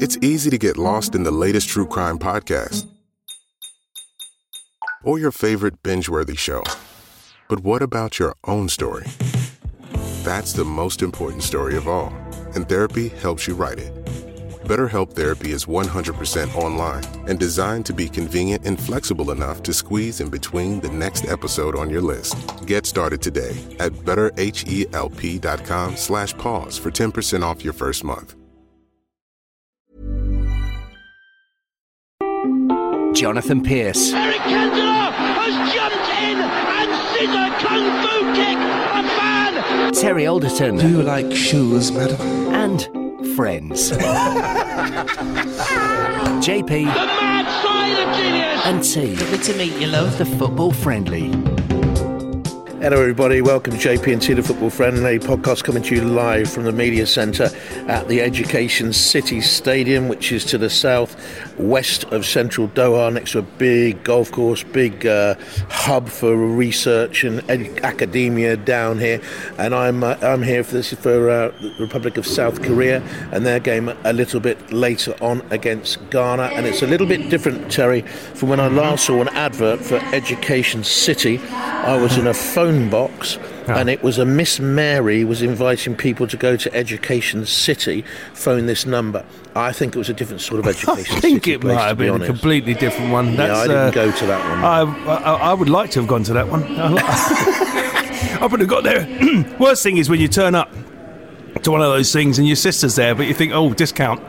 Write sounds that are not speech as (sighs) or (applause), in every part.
It's easy to get lost in the latest true crime podcast or your favorite binge worthy show. But what about your own story? That's the most important story of all, and therapy helps you write it. BetterHelp Therapy is 100% online and designed to be convenient and flexible enough to squeeze in between the next episode on your list. Get started today at betterhelp.com slash pause for 10% off your first month. Jonathan Pearce, Eric Cantona has jumped in and scissor kung fu kick a fan. Terry Alderton, Do you like shoes, madam? and friends. (laughs) JP The mad side of genius. and T, Good to meet you, love. the football friendly. Hello, everybody. Welcome to JP and T, the Football Friend, a podcast coming to you live from the Media Centre at the Education City Stadium, which is to the south west of central Doha, next to a big golf course, big uh, hub for research and ed- academia down here. And I'm uh, I'm here for this for uh, the Republic of South Korea and their game a little bit later on against Ghana. And it's a little bit different, Terry, from when I last saw an advert for Education City. I was in a phone box and it was a Miss Mary was inviting people to go to Education City. Phone this number. I think it was a different sort of (laughs) education. I think it place, might have be been a completely different one. Yeah, I didn't uh, go to that one. I, I, I would like to have gone to that one. (laughs) (laughs) I would have got there. (clears throat) Worst thing is when you turn up to one of those things and your sister's there, but you think, oh, discount.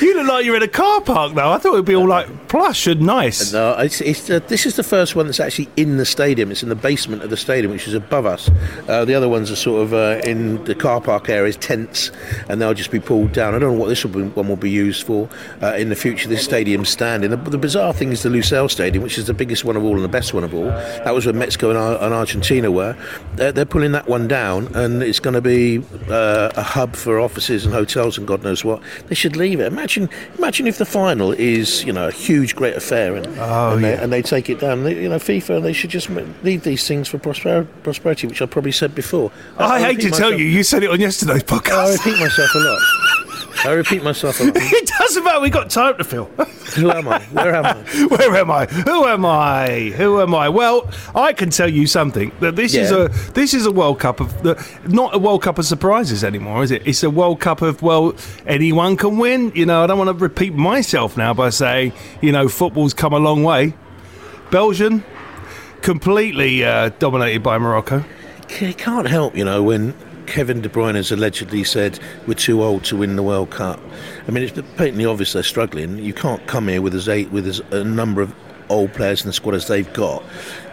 you look like you're in a car park though. I thought it'd be all like plush and nice. No, it's, it's, uh, this is the first one that's actually in the stadium. It's in the basement of the stadium, which is above us. Uh, the other ones are sort of uh, in the car park areas, tents, and they'll just be pulled down. I don't know what this will be, one will be used for uh, in the future. This stadium standing. The, the bizarre thing is the Lusail Stadium, which is the biggest one of all and the best one of all. That was where Mexico and, Ar- and Argentina were. They're, they're pulling that one down, and it's going to be uh, a hub for offices and hotels and God knows what. They should leave it. Imagine, imagine if the final is you know a huge, great affair, and Oh, and, they, yeah. and they take it down. They, you know, FIFA they should just leave these things for prosper- prosperity, which I probably said before. I, hate repeat to tell myself- you, you said it on yesterday's podcast. I repeat myself a lot. (laughs) I repeat myself a lot. (laughs) it doesn't matter. We've got time to fill. Who am I? Where am I? (laughs) Where am I? Who am I? Who am I? Well, I can tell you something that this is a this is a World Cup of the not a World Cup of surprises anymore, is it? It's a World Cup of well, anyone can win. You know, I don't want to repeat myself now by saying you know football's come a long way. Belgium completely uh, dominated by Morocco. It can't help, you know, when Kevin De Bruyne has allegedly said we're too old to win the World Cup. I mean, it's patently obvious they're struggling. You can't come here with as eight with as a number of old players in the squad as they've got.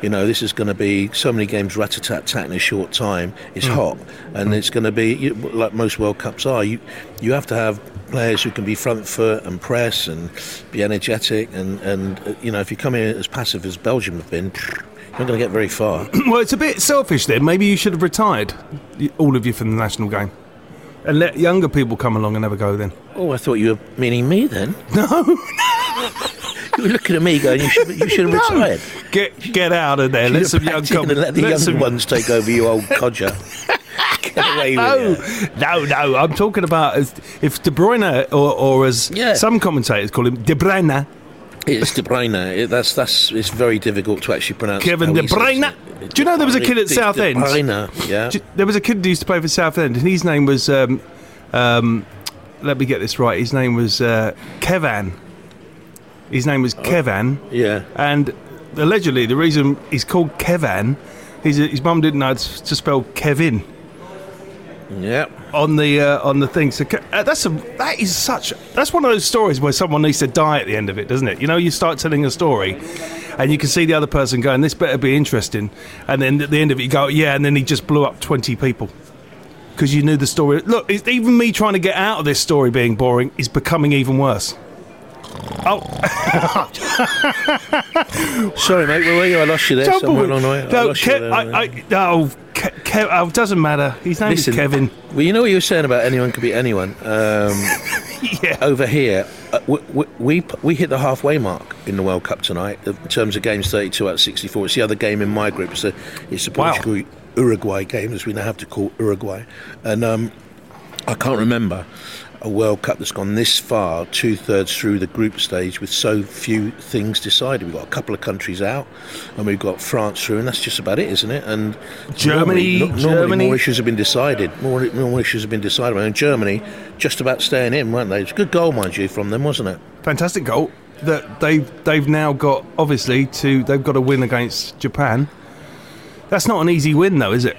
You know, this is going to be so many games rat-a-tat-tat in a short time. It's hot, and it's going to be you, like most World Cups are. You you have to have players who can be front foot and press and be energetic. And and uh, you know, if you come here as passive as Belgium have been. You're not going to get very far. (clears throat) well, it's a bit selfish then. Maybe you should have retired, all of you, from the national game, and let younger people come along and have a go. Then. Oh, I thought you were meaning me then. (laughs) No. (laughs) You were looking at me going, you should, you should have retired. Get get out of there. Let some young come come. and let the let young some- ones take over you old codger. (laughs) No, no, no. I'm talking about as, if De Bruyne, or, or as Yeah. some commentators call him, De Bruyne, It's De Bruyne. It, that's that's. It's very difficult to actually pronounce. Kevin De Bruyne. Do you know there was a kid at De- Southend? De Bruyne. Yeah. J- There was a kid who used to play for Southend, and his name was. Um, um, let me get this right. His name was uh, Kevan. His name was Kevan, Yeah. and allegedly the reason he's called Kevan, is that his mum didn't know to spell Kevin. Yeah. on the uh, on the thing. So uh, that's a that is such that's one of those stories where someone needs to die at the end of it, doesn't it? You know, you start telling a story, and you can see the other person going, "This better be interesting," and then at the end of it, you go, "Yeah," and then he just blew up twenty people because you knew the story. Look, it's, even me trying to get out of this story being boring is becoming even worse. Oh, (laughs) Sorry, mate. Where were you? I lost you there. Somewhere along the way. I no, lost you Ke- there. I, I, oh, Ke- Ke- oh, doesn't matter. His name Listen, is Kevin. Well, you know what you were saying about anyone could be anyone. Um, (laughs) Yeah. over here, uh, we, we, we hit the halfway mark in the World Cup tonight in terms of games 32 out of 64. It's the other game in my group. It's the, it's the Wow. Uruguay game, as we now have to call Uruguay. And um, I can't remember a World Cup that's gone this far, two thirds through the group stage, with so few things decided. We've got a couple of countries out, and we've got France through, and that's just about it, isn't it? And Germany- normally, no- normally Germany- more issues have been decided. More, more issues have been decided. And Germany just about staying in, weren't they? It's a good goal, mind you, from them, wasn't it? fantastic goal that they've they've now got obviously to they've got to win against Japan. That's not an easy win though, is it?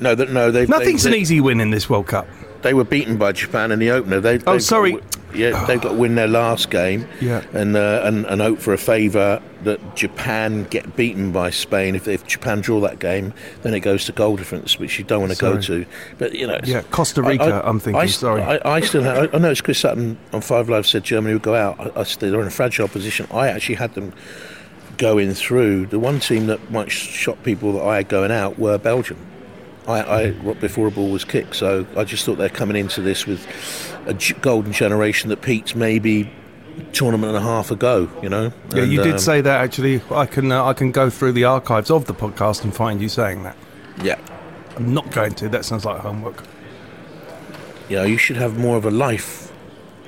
No, that no, they Nothing's they, an easy win in this World Cup. They were beaten by Japan in the opener. They, Oh, sorry. Got, yeah, they've got to win their last game. Yeah. and uh, and, and hope for a favour that Japan get beaten by Spain. If, if Japan draw that game, then it goes to goal difference, which you don't want to go to. But you know, Yeah, Costa Rica, I'm thinking, I, sorry. I, I still. Have, I, I know it's Chris Sutton on Five Live said Germany would go out. I, I still they're in a fragile position. I actually had them going through. The one team that might shock people that I had going out were Belgium. I, I before a ball was kicked, so I just thought they're coming into this with a golden generation that peaked maybe tournament and a half ago. You know. Yeah, And, you did um, say that actually. I can uh, I can go through the archives of the podcast and find you saying that. Yeah. I'm not going to. That sounds like homework. You know, you should have more of a life,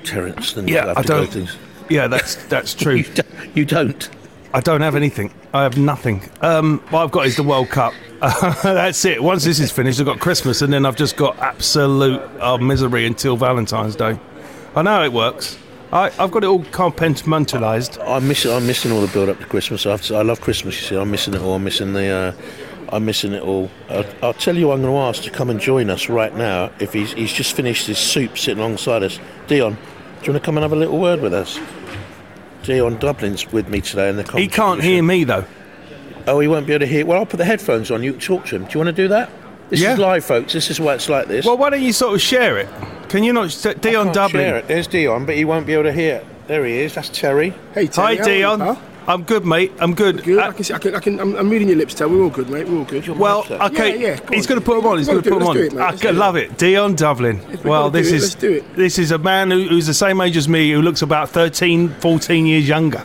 Terence, than you Yeah, have I to don't. things. Yeah, that's that's (laughs) true. You don't. You don't. I don't have anything. I have nothing. Um, what I've got is the World Cup. (laughs) that's it. Once this is finished, I've got Christmas, and then I've just got absolute uh, misery until Valentine's Day. I know it works. I, I've got it all compartmentalised. I'm missing. I'm missing all the build up to Christmas. I, to, I love Christmas. You see, I'm missing it all. I'm missing the. Uh, I'm missing it all. I'll, I'll tell you, I'm going to ask to come and join us right now. If he's he's just finished his soup sitting alongside us, Dion, do you want to come and have a little word with us? Dion Dublin's with me today in the. He can't hear me though. Oh, he won't be able to hear. Well, I'll put the headphones on. You can talk to him. Do you want to do that? This Yeah. is live, folks. This is why it's like this. Well, why don't you sort of share it? Can you not? I Dion can't Dublin. share it. There's Dion, but he won't be able to hear. it. There he is. That's Terry. Hey, Terry, how are you, Dion. pal? I'm good, mate. I'm good. Good. Uh, I can see. I can. I can I'm, I'm reading your lips, Terry. We're all good, mate. We're all good. well, okay. Yeah, yeah, go he's going to put them on. He's going to put them on. it, do it, mate. I Let's do love it. Dion Dublin. Well, gotta do this it, is let's do it. this is a man who, who's the same age as me, who looks about 13, 14 years younger.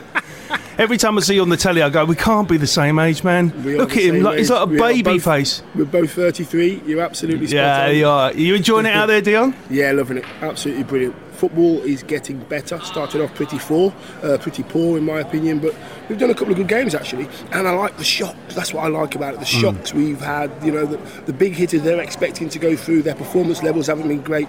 Every time I see you on the telly, I go, "We can't be the same age, man. We Look at him. Like, he's like a We baby both- face." We're both 33. You're absolutely spot Yeah, you are. You enjoying it out there, Dion? Yeah, loving it. Absolutely brilliant. Football is getting better. Started off pretty poor, uh, pretty poor in my opinion, but we've done a couple of good games actually, and I like the shocks. That's what I like about it. The shocks we've had. You know, the, the big hitters they're expecting to go through. Their performance levels haven't been great.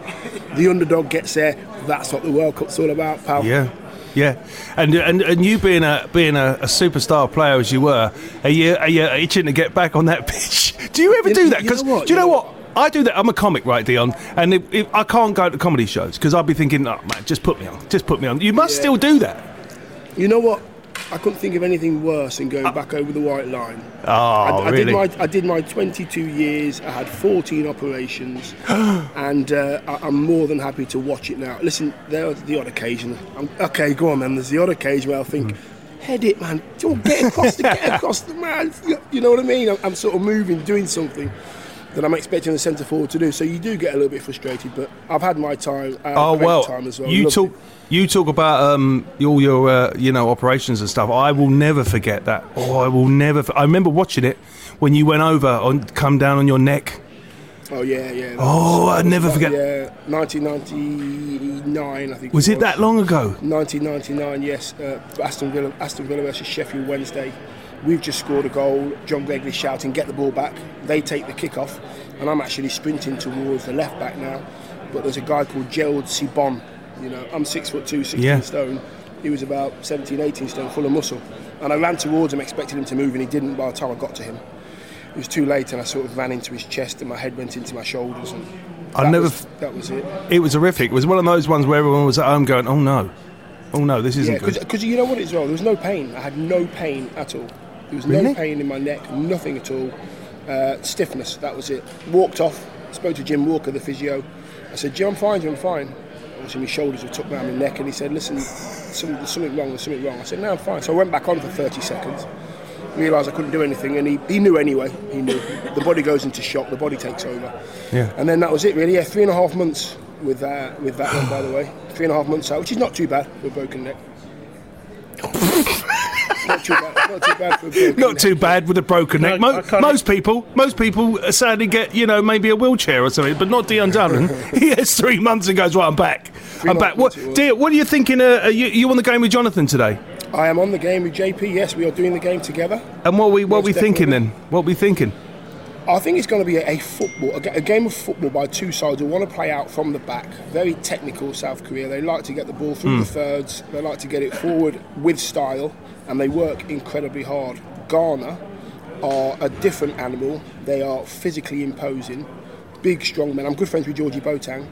The underdog gets there. That's what the World Cup's all about, pal. Yeah, yeah, and and and you being a being a, a superstar player as you were, are you are you itching to get back on that (laughs) pitch? Do you ever do that? Because do you know know what? I do that. I'm a comic, right, Dion? And if, if I can't go to comedy shows because I'll be thinking, oh, man, just put me on, just put me on. You must Yeah. still do that. You know what? I couldn't think of anything worse than going back over the white line. Oh, I, I really? did my I did my 22 years. I had 14 operations, (gasps) and uh, I, I'm more than happy to watch it now. Listen, there's the odd occasion. I'm, okay, go on man. There's the odd occasion where I think, Hmm. head it, man. Don't get across the get (laughs) across the man. You know what I mean? I'm, I'm sort of moving, doing something that I'm expecting the centre forward to do. So you do get a little bit frustrated, but I've had my time. I had Oh well, time as well. you Loved talk. it. You talk about um, all your, uh, you know, operations and stuff. I will never forget that. Oh, I will never. f- I remember watching it when you went over on, come down on your neck. Oh yeah, yeah. Oh, was- I'd that never was forget- Yeah, 1999, I think. Was it that long ago? 1999, yes. Uh, Aston Villa, Aston Villa versus Sheffield Wednesday. We've just scored a goal. John Gregory shouting, "Get the ball back!" They take the kick off, and I'm actually sprinting towards the left back now. But there's a guy called Gerald Sibon. You know, I'm six foot two, 16 Yeah. stone. He was about 17, 18 stone, full of muscle. And I ran towards him, expecting him to move, and he didn't. By the time I got to him, it was too late, and I sort of ran into his chest, and my head went into my shoulders, and I never Was, that was it. It was horrific. It was one of those ones where everyone was at home going, "Oh no, oh no, this isn't Yeah, good. because you know what it's well. There was no pain. I had no pain at all. There was no pain in my neck, nothing at all. Uh, stiffness, that was it. Walked off. Spoke to Jim Walker, the physio. I said, Jim, I'm fine. Jim, I'm fine. Obviously, my shoulders were tucked around my neck, and he said, Listen, some, there's something wrong. There's something wrong. I said, No, I'm fine. So I went back on for 30 seconds. Realised I couldn't do anything, and he, he knew anyway. He knew the body goes into shock. The body takes over. Yeah. And then that was it, really. Yeah, three and a half months with uh, with that one, by the way. Three and a half months out, which is not too bad for a broken neck. (laughs) not too bad. Not too bad for a Not neck. too bad with a broken neck. No, Mo- most people, most people uh, sadly get, you know, maybe a wheelchair or something, but not Dion Dublin. (laughs) he has three months and goes, right, I'm back. I'm back. What, it. Dion, what are you thinking? Uh, are you, you on the game with Jonathan today? I am on the game with JP. Yes, we are doing the game together. And what we what Most we thinking then? What we thinking? I think it's going to be a, football, a, game of football by two sides who want to play out from the back. Very technical, South Korea. They like to get the ball through the thirds. They like to get it forward with style, and they work incredibly hard. Ghana are a different animal. They are physically imposing, big, strong men. I'm good friends with Georgie Boateng,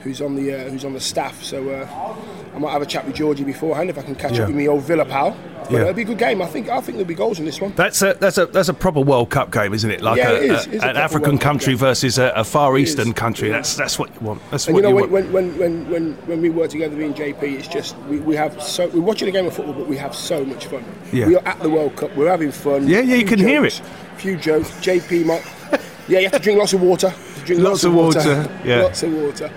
who's on the uh, who's on the staff. So uh, I might have a chat with Georgie beforehand if I can catch Yeah. up with me old Villa pal. But Yeah. it'll be a good game. I think I think there'll be goals in this one. That's a that's a that's a proper World Cup game, isn't it? Like Yeah, a, it is. a- It's a an African World country versus a, a Far It Eastern is. country. That's that's what you want. That's And what you know, you when, when, when, when, when, when we work together, me and JP, it's just we, we have so we're watching a game of football, but we have so much fun. Yeah. We are at the World Cup. We're having fun. Yeah, yeah, you can hear jokes, it. Few jokes. JP might. Yeah, you have to drink lots of water. Drink Lots of water, (laughs) yeah. Lots of water.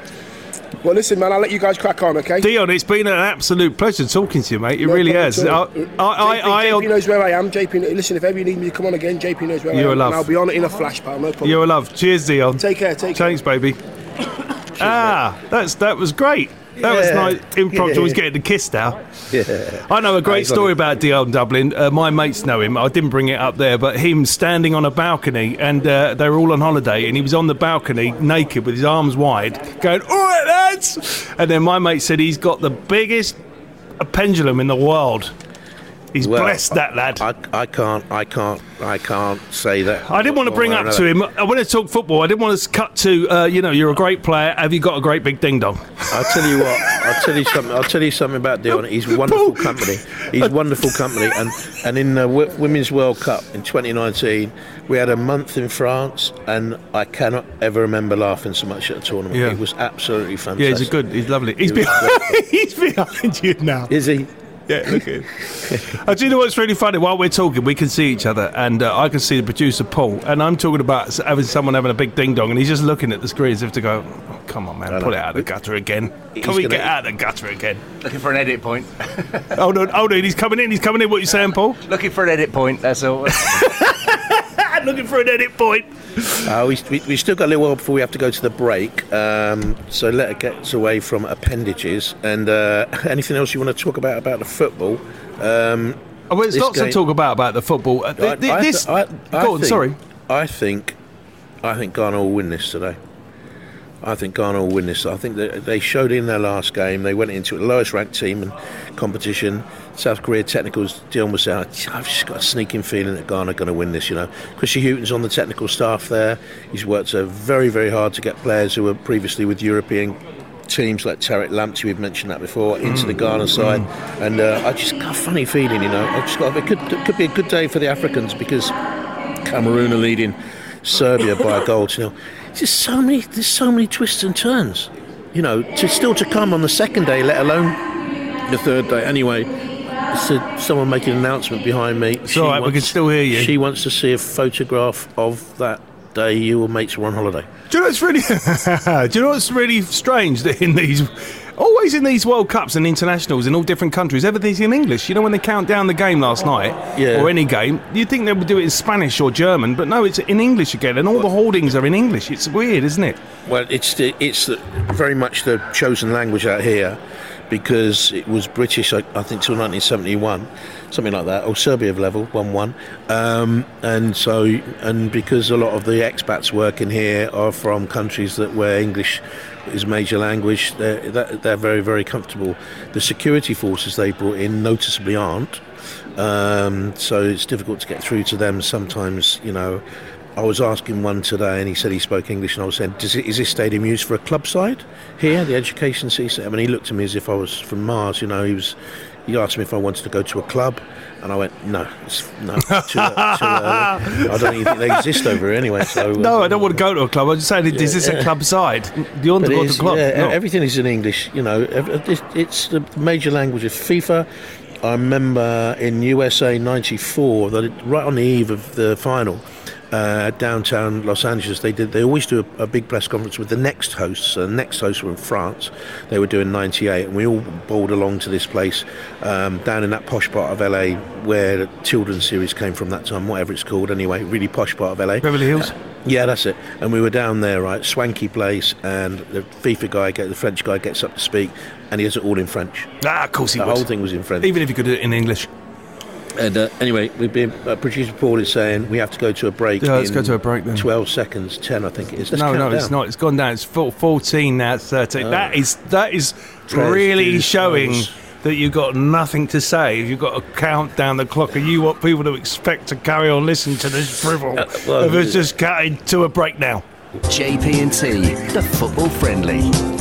Well, listen, man. I'll let you guys crack on, okay? Dion, it's been an absolute pleasure talking to you, mate. It No really has. I. I, JP, I, JP knows where I am. JP, listen, if ever you need me to come on again, JP knows where You're I a am. love. And I'll be on it in a flash, pal. No problem. you're a love. Cheers, Dion. Take care. Take care. Thanks, baby. (coughs) ah, that's that was great. That was nice. Impromptu was getting the kiss now. Yeah. I know a great story it. about Dion Dublin. Uh, my mates know him. I didn't bring it up there, but him standing on a balcony, and uh, they were all on holiday, and he was on the balcony naked with his arms wide, going, "All right, lads!" And then my mate said he's got the biggest pendulum in the world. He's Well, blessed that lad. I, I can't, I can't, I can't say that. I didn't want to bring up to him. I want to talk football. I didn't want to cut to, uh, you know, you're a great player. Have you got a great big ding dong? I'll tell you what. I'll tell you something. I'll tell you something about Dion. He's (laughs) wonderful company. He's wonderful company. And and in the w- Women's World Cup in 2019, we had a month in France, and I cannot ever remember laughing so much at a tournament. Yeah. It was absolutely fantastic. Yeah, he's a good. He's lovely. He's, He behind, (laughs) he's behind you now. Is he? Yeah, look at him. (laughs) uh, do you know what's really funny? While we're talking, we can see each other, and uh, I can see the producer Paul, and I'm talking about having someone having a big ding dong, and he's just looking at the screen as if to go, oh, "Come on, man, pull it out of the gutter again. He's Can we get out of the gutter again?" Looking for an edit point. (laughs) Hold on, hold on. He's coming in. He's coming in. What you saying, Paul? Looking for an edit point. That's all. (laughs) Looking for an edit point. Uh, we, we, we still got a little while before we have to go to the break. Um, so let us get away from appendages. And uh, (laughs) anything else you want to talk about about the football? Um, Oh, well, there's This lots to talk about about the football. Uh, I- th- I this, I- I go on. think- Sorry. I think, I think Ghana will win this today. I think Ghana will win this. I think that they showed in their last game. They went into the lowest ranked team in competition. South Korea technicals. Dion was saying, I've just got a sneaking feeling that Ghana are going to win this. You know, Chrissy Hughton's on the technical staff there. He's worked uh, very, very hard to get players who were previously with European teams like Tariq Lamptey, we've mentioned that before, into the Ghana side. And uh, I just got a funny feeling, you know. I just got it could it could be a good day for the Africans because Cameroon are leading Serbia by a goal to nil. There's just so many there's so many twists and turns. You know, to still to come on the second day, let alone the third day. Anyway, so someone making an announcement behind me. It's all right, we can still hear you. She wants to see a photograph of that day you and mates were on holiday. Do you know what's really? (laughs) do you know what's really strange that in these, always in these World Cups and internationals in all different countries, everything's in English. You know when they count down the game last night, Yeah. or any game, you'd think they would do it in Spanish or German, but no, it's in English again, and all the holdings are in English. It's weird, isn't it? Well, it's the, it's the, very much the chosen language out here because it was British, I, I think, till 1971, something like that, or Serbia level, 1 1. Um, and so, and because a lot of the expats working here are from countries that where English is major language, they're, they're very, very comfortable. The security forces they brought in noticeably aren't. Um, so it's difficult to get through to them sometimes, you know. I was asking one today, and he said he spoke English, and I was saying, Does it, "Is this stadium used for a club side here, the Education System?" And he looked at me as if I was from Mars. You know, he was. He asked me if I wanted to go to a club, and I went, "No, it's, no, too, too. I don't even think they exist over here anyway." So (laughs) No, I don't um, want to go to a club. I'm just saying, is this a club side? Do you want But to go to is, a club? yeah, No. everything is in English. You know, it's, it's the major language of FIFA. I remember in USA '94 that it, right on the eve of the final, uh, downtown Los Angeles, they did. They always do a, a big press conference with the next hosts. And the next hosts were in France. They were doing '98, and we all bowled along to this place um, down in that posh part of LA where the children's series came from that time, whatever it's called. Anyway, really posh part of LA. Beverly Hills? Yeah, that's it. And we were down there, right, swanky place, and the FIFA guy, get the French guy, gets up to speak, and he has it all in French. Ah, of course he the would. whole thing was in French. Even if you could do it in English. And uh, anyway, we've been uh, producer Paul is saying we have to go to a break. Yeah, let's in go to a break then. Twelve seconds, ten, I think it is. Let's no, count no, it's not. It's gone down. It's full- 14 now. It's 13. Oh. That is that is Players really showing songs. that you've got nothing to say. You've got to count down the clock, and you want people to expect to carry on listening to this drivel. (laughs) Uh, well, if it's just cutting to a break now. JP and T, the football friendly.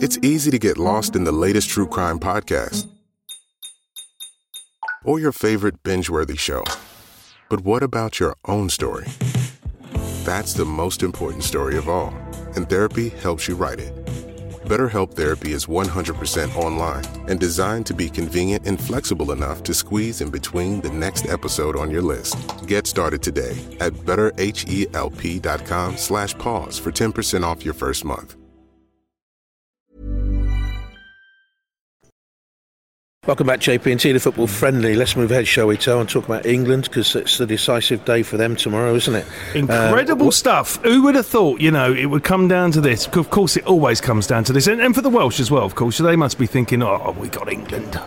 It's easy to get lost in the latest true crime podcast or your favorite binge worthy show. But what about your own story? That's the most important story of all, and therapy helps you write it. BetterHelp Therapy is 100% online and designed to be convenient and flexible enough to squeeze in between the next episode on your list. Get started today at betterhelp.com slash pause for 10% off your first month. Welcome back, JP&T, the football friendly. Let's move ahead, shall we, Tell, and talk about England because it's the decisive day for them tomorrow, isn't it? Incredible Uh, stuff. Who would have thought, you know, it would come down to this? Of course, it always comes down to this. And, and for the Welsh as well, of course. They must be thinking, oh, we got England.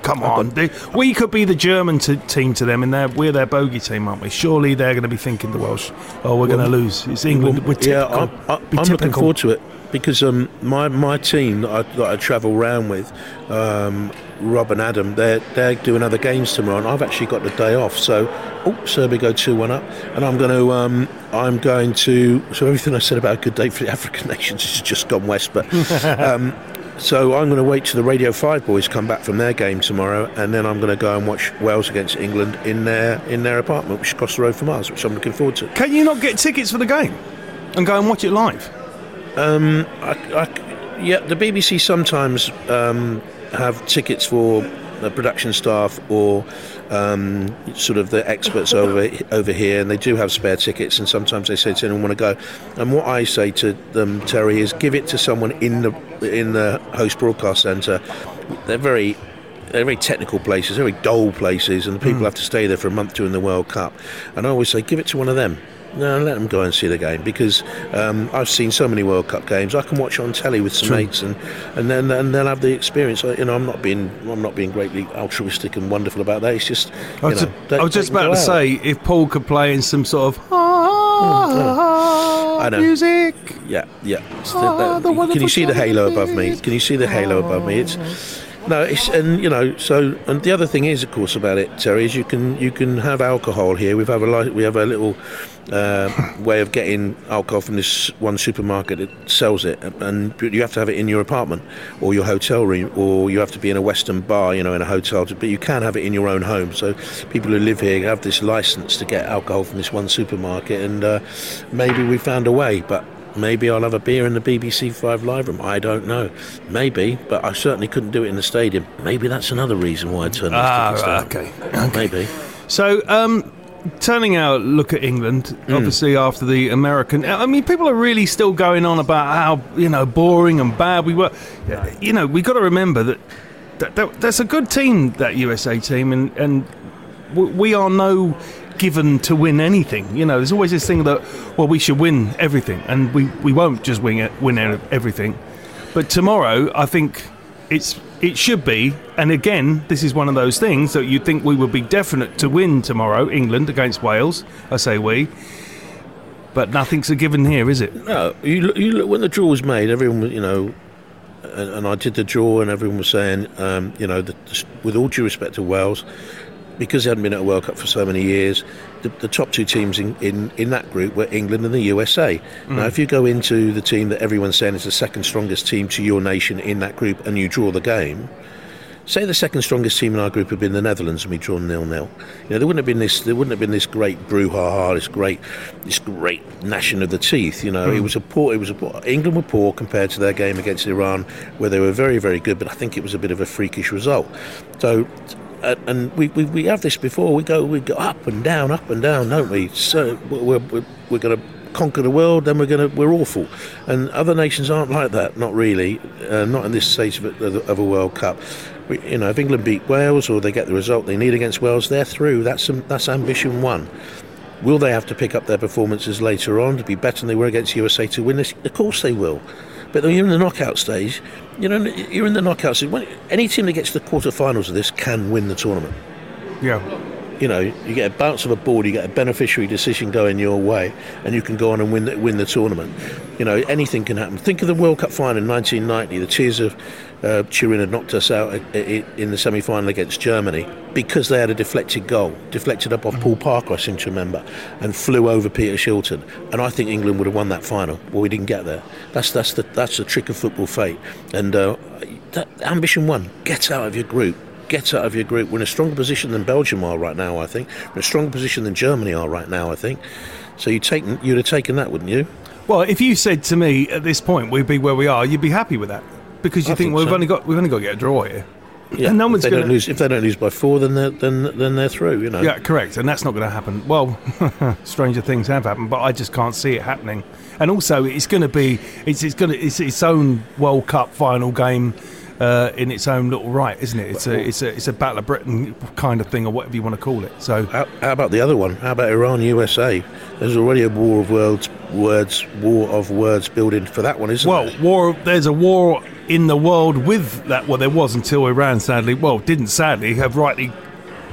Come on. They, we could be the German t- team to them, and they're, we're their bogey team, aren't we? Surely they're going to be thinking, the Welsh, oh, we're going to lose. It's England. We're yeah. I'm, I'm looking forward to it because um, my my team that I, that I travel around with, um, Rob and Adam, they're they're doing other games tomorrow, and I've actually got the day off. So, oh, Serbia go two one up, and I'm going to um, I'm going to. So everything I said about a good day for the (laughs) African nations has just gone west, but. (laughs) um, so I'm going to wait till the Radio 5 boys come back from their game tomorrow, and then I'm going to go and watch Wales against England in their in their apartment, which is across the road from ours, which I'm looking forward to. Can you not get tickets for the game and go and watch it live? Um, I, I, yeah, the BBC sometimes um, have tickets for the production staff or um, sort of the experts (laughs) over over here, and they do have spare tickets. And sometimes they say to anyone want to go. And what I say to them, Terry, is give it to someone in the in the host broadcast centre. They're very they're very technical places, very dull places, and the people have to stay there for a month during the World Cup. And I always say, give it to one of them. No, let them go and see the game because um, I've seen so many World Cup games. I can watch on telly with some True. mates, and, and then and they'll have the experience. I- You know, I'm not being I'm not being greatly altruistic and wonderful about that. It's just I was, know, I was just about to say if Paul could play in some sort of I know. music. Yeah, yeah. The- Ah, that- the can you see the halo above me? Can you see the halo above me? It's no, it's and you know. So and the other thing is, of course, about it, Terry, is you can you can have alcohol here. We have a li- we have a little uh, (laughs) way of getting alcohol from this one supermarket that sells it, and you have to have it in your apartment or your hotel room, or you have to be in a Western bar, you know, in a hotel. To, but you can have it in your own home. So people who live here have this license to get alcohol from this one supermarket, and uh, maybe we found a way, but. Maybe I'll have a beer in the BBC Five Live room. I don't know. Maybe, but I certainly couldn't do it in the stadium. Maybe that's another reason why I turned Ah, right, down. Maybe. So, um, turning our look at England, Hmm. obviously after the American, I mean, people are really still going on about how you know boring and bad we were. You know, we got to remember that that, that, that's a good team, that USA team, and and we are no given to win anything. You know, there's always this thing that well, we should win everything, and we, we won't just win it, win everything. But tomorrow, I think it's it should be, and again, this is one of those things that you'd think we would be definite to win tomorrow, England against Wales. I say we. But nothing's a given here, is it? No, you you when the draw was made. Everyone, was, you know, and, and I did the draw, and everyone was saying, um, you know, that with all due respect to Wales, because they hadn't been at a World Cup for so many years, the, the top two teams in, in, in that group were England and the USA. Mm. Now, if you go into the team that everyone's saying is the second strongest team to your nation in that group, and you draw the game. Say the second strongest team in our group had been the Netherlands, and we drawn nil nil. You know, there wouldn't have been this. There wouldn't have been this great brouhaha, this great, this great gnashing of the teeth. You know, Mm. it was a poor. It was a poor, England were poor compared to their game against Iran, where they were very, very good. But I think it was a bit of a freakish result. So, and we, we, we have this before. We go we go up and down, up and down, don't we? So we're we're, we're going to conquer the world, then we're going to we're awful. And other nations aren't like that. Not really. Uh, not in this stage of, a- of a World Cup. We, you know, if England beat Wales or they get the result they need against Wales, they're through. That's that's ambition one. Will they have to pick up their performances later on to be better than they were against USA to win this? Of course they will. But you're in the knockout stage, you know, you're in the knockout stage. Any team that gets to the quarterfinals of this can win the tournament. Yeah. You know, you get a bounce of a ball, you get a beneficiary decision going your way, and you can go on and win the, win the tournament. You know, anything can happen. Think of the World Cup final in 1990. The tears of uh, Turin had knocked us out i- in the semi-final against Germany because they had a deflected goal, deflected up off Paul Parker, I seem to remember, and flew over Peter Shilton. And I think England would have won that final. Well, we didn't get there. That's that's the that's the trick of football fate. And uh, that, ambition one: get out of your group. Get out of your group. We're in a stronger position than Belgium are right now. I think we're in a stronger position than Germany are right now. I think. So you take you'd have taken that, wouldn't you? Well, if you said to me at this point we'd be where we are, you'd be happy with that because you I think, think we've only got we've only got to get a draw here. Yeah. And no if one's they going don't lose, if they don't lose by four, then they're then then they're through. You know. Yeah, correct, and that's not going to happen. Well, (laughs) stranger things have happened, but I just can't see it happening. And also, it's going to be it's it's going to it's its own World Cup final game. Uh, in its own little right, isn't it? It's a it's a it's a Battle of Britain kind of thing, or whatever you want to call it. So, how, how about the other one? How about Iran USA? There's already a war of words, words, war of words building for that one, isn't it? well, there? war. There's a war in the world with that. Well, there was until Iran, sadly. Well, didn't sadly have rightly,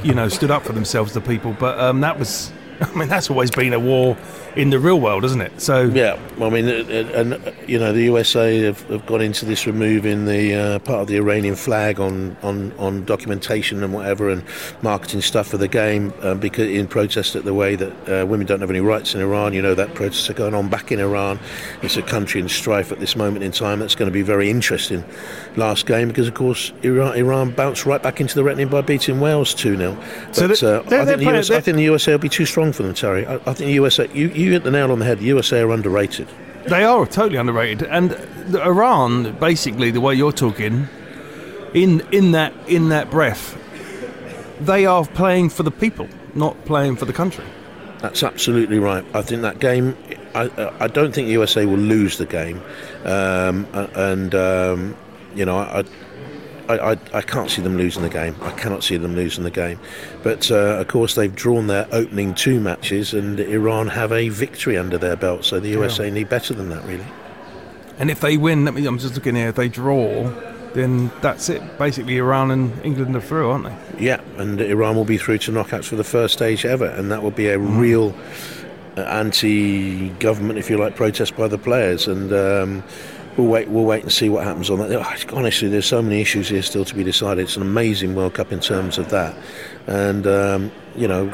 you know, stood up for themselves, the people. But um, that was, (laughs) I mean, that's always been a war in the real world, isn't it? So Yeah, I mean, uh, uh, and uh, you know, the USA have, have gone into this removing the uh, part of the Iranian flag on, on, on documentation and whatever, and marketing stuff for the game, because in protest at the way that uh, women don't have any rights in Iran. You know that protests are going on back in Iran. It's a country in strife at this moment in time. That's going to be very interesting. Last game because, of course, Iran, Iran bounced right back into the reckoning by beating Wales two 0 But So they- uh, I, think the USA, I think the USA will be too strong for them, Terry. I, I think the USA. You, you hit the nail on the head. The USA are underrated. They are totally underrated, and the Iran, basically, the way you're talking, in in that in that breath, they are playing for the people, not playing for the country. That's absolutely right. I think that game. I, I don't think USA will lose the game, um, and um, you know I, I, I, I can't see them losing the game. I cannot see them losing the game. But uh, of course they've drawn their opening two matches, and Iran have a victory under their belt. So the USA need better than that, really. And if they win, let me, I'm just looking here. If they draw, then that's it. Basically, Iran and England are through, aren't they? Yeah, and Iran will be through to knockouts for the first stage ever, and that will be a real uh, anti-government, if you like, protest by the players. And um, we'll wait. We'll wait and see what happens on that. (sighs) Honestly, there's so many issues here still to be decided. It's an amazing World Cup in terms of that, and um, you know,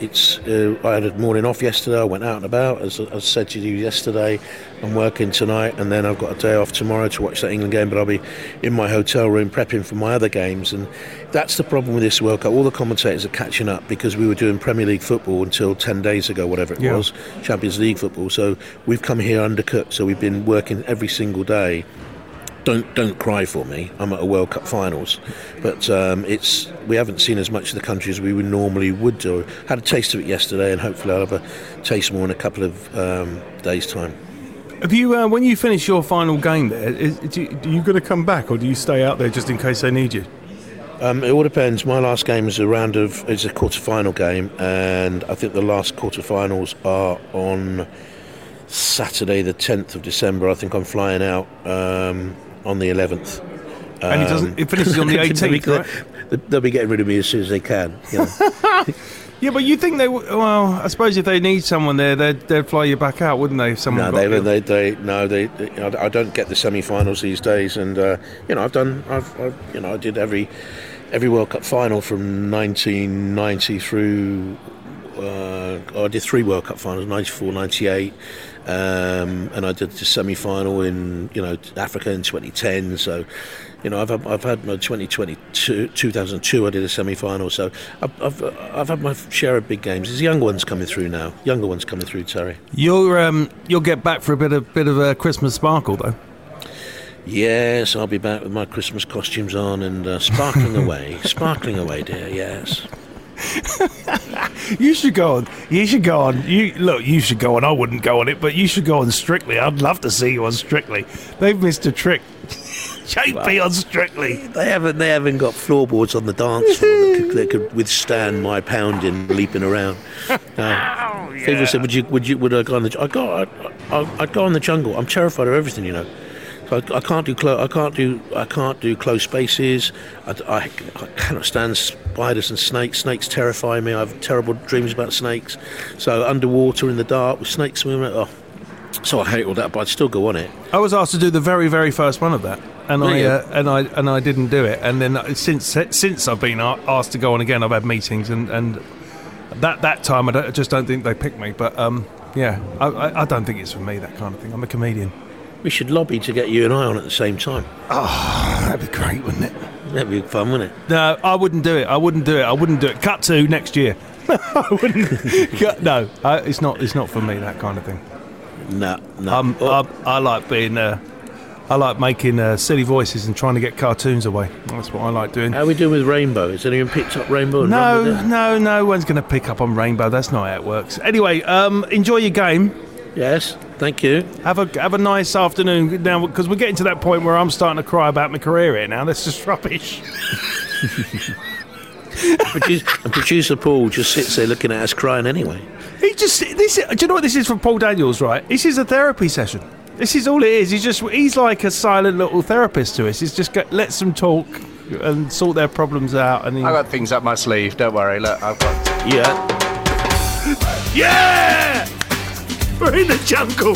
it's. Uh, I had a morning off yesterday. I went out and about, as I said to you yesterday. I'm working tonight, and then I've got a day off tomorrow to watch that England game. But I'll be in my hotel room prepping for my other games, and that's the problem with this World Cup. All the commentators are catching up because we were doing Premier League football until ten days ago, whatever it Yeah. was, Champions League football. So we've come here undercooked. So we've been working every single day. Don't don't cry for me. I'm at a World Cup finals, but um, it's we haven't seen as much of the country as we would normally would do. Had a taste of it yesterday, and hopefully I'll have a taste more in a couple of um, days' time. Have you, uh, when you finish your final game there, is, do you, are you going to come back or do you stay out there just in case they need you? Um, it all depends. My last game is a round of is a quarter final game, and I think the last quarter finals are on Saturday, the tenth of December. I think I'm flying out um, on the eleventh. And it doesn't- it finishes on the (laughs) 18th, right? They'll be getting rid of me as soon as they can. you know. (laughs) (laughs) Yeah, but you think they? w- Well, I suppose if they need someone there, they'd, they'd fly you back out, wouldn't they? If someone No, they, they, they, no, they, they- I I don't get the semi-finals these days, and uh, you know, I've done, I've, I've, you know, I did every, every World Cup final from 1990 through. Uh, I did three World Cup finals, 94, 98, um, and I did the semi-final in, you know, Africa in 2010. So, you know, I've, had- I've had my 2022, 2002. I did a semi-final, so I've, I've, I've had my share of big games. There's younger ones coming through now. Younger ones coming through, Terry. You'll um, you'll get back for a bit of bit of a Christmas sparkle though. Yes, I'll be back with my Christmas costumes on and uh, sparkling (laughs) away, sparkling away, dear. Yes. (laughs) You should go on. You should go on. You look. You should go on. I wouldn't go on it, but you should go on Strictly. I'd love to see you on Strictly. They've missed a trick. (laughs) JP on Strictly. They haven't. They haven't got floorboards on the dance floor that could, that could withstand my pounding, leaping around. Uh, (laughs) People said, "Would you? Would you? Would I go on the? I go. I, I, I'd go on the jungle. I'm terrified of everything, you know. I, I can't do close. I can't do. I can't do close spaces. I, I, I cannot stand spiders and snakes. Snakes terrify me. I have terrible dreams about snakes. So underwater in the dark with snakes swimming. Oh, so I hate all that, but I'd still go on it. I was asked to do the very, very first one of that, and Were I uh, and I and I didn't do it. And then uh, since since I've been asked to go on again, I've had meetings, and and that that time I, don't, I just don't think they picked me. But um, yeah, I, I don't think it's for me that kind of thing. I'm a comedian. We should lobby to get you and I on at the same time. Oh, that'd be great, wouldn't it? That'd be fun, wouldn't it? No, I wouldn't do it. I wouldn't do it. I wouldn't do it. Cut to next year. (laughs) I wouldn't. (laughs) Cut- no, I, it's not. It's not for me that kind of thing. No, no. I'm, I, I like being. Uh, I like making uh, silly voices and trying to get cartoons away. That's what I like doing. How are we doing with Rainbow? Has anyone picked up Rainbow? and No, no, no one's going to pick up on Rainbow. That's not how it works. Anyway, um, enjoy your game. Yes, thank you. Have a have a nice afternoon now because we're getting to that point where I'm starting to cry about my career here now. This is rubbish. (laughs) Produce, and producer Paul just sits there looking at us crying anyway. He just this. Do you know what this is from Paul Daniels? Right, this is a therapy session. This is all it is. He's just he's like a silent little therapist to us. He's just got, lets them talk and sort their problems out. And he, I got things up my sleeve. Don't worry. Look, I've got. Yeah. (laughs) yeah, we're in the jungle.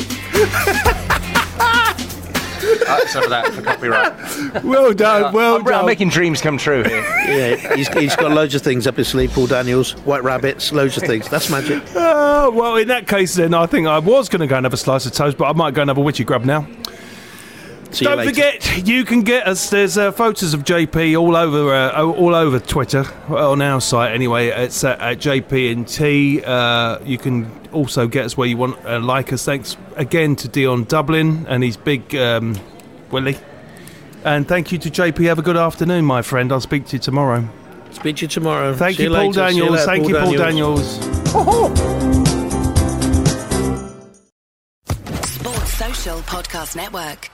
Uh, so for that, for copyright. Well done, well I'm, I'm making dreams come true here. (laughs) Yeah, he's, he's got loads of things up his sleeve, Paul Daniels. White rabbits, loads of things. That's magic. Uh, well, in that case, then I think I was going to go and have a slice of toast, but I might go and have a witchy grub now. See Don't later. forget, you can get us. There's uh, photos of JP all over, uh, all over Twitter well, on our site. Anyway, it's uh, at JP and T. Uh, you can also get us where you want. Uh, like us. Thanks again to Dion Dublin and his big um, Willie. And thank you to JP. Have a good afternoon, my friend. I'll speak to you tomorrow. Speak to you tomorrow. Thank See you, you Paul later. See you Daniels. Thank Paul you, Paul Daniels. Daniels. Sports Social Podcast Network.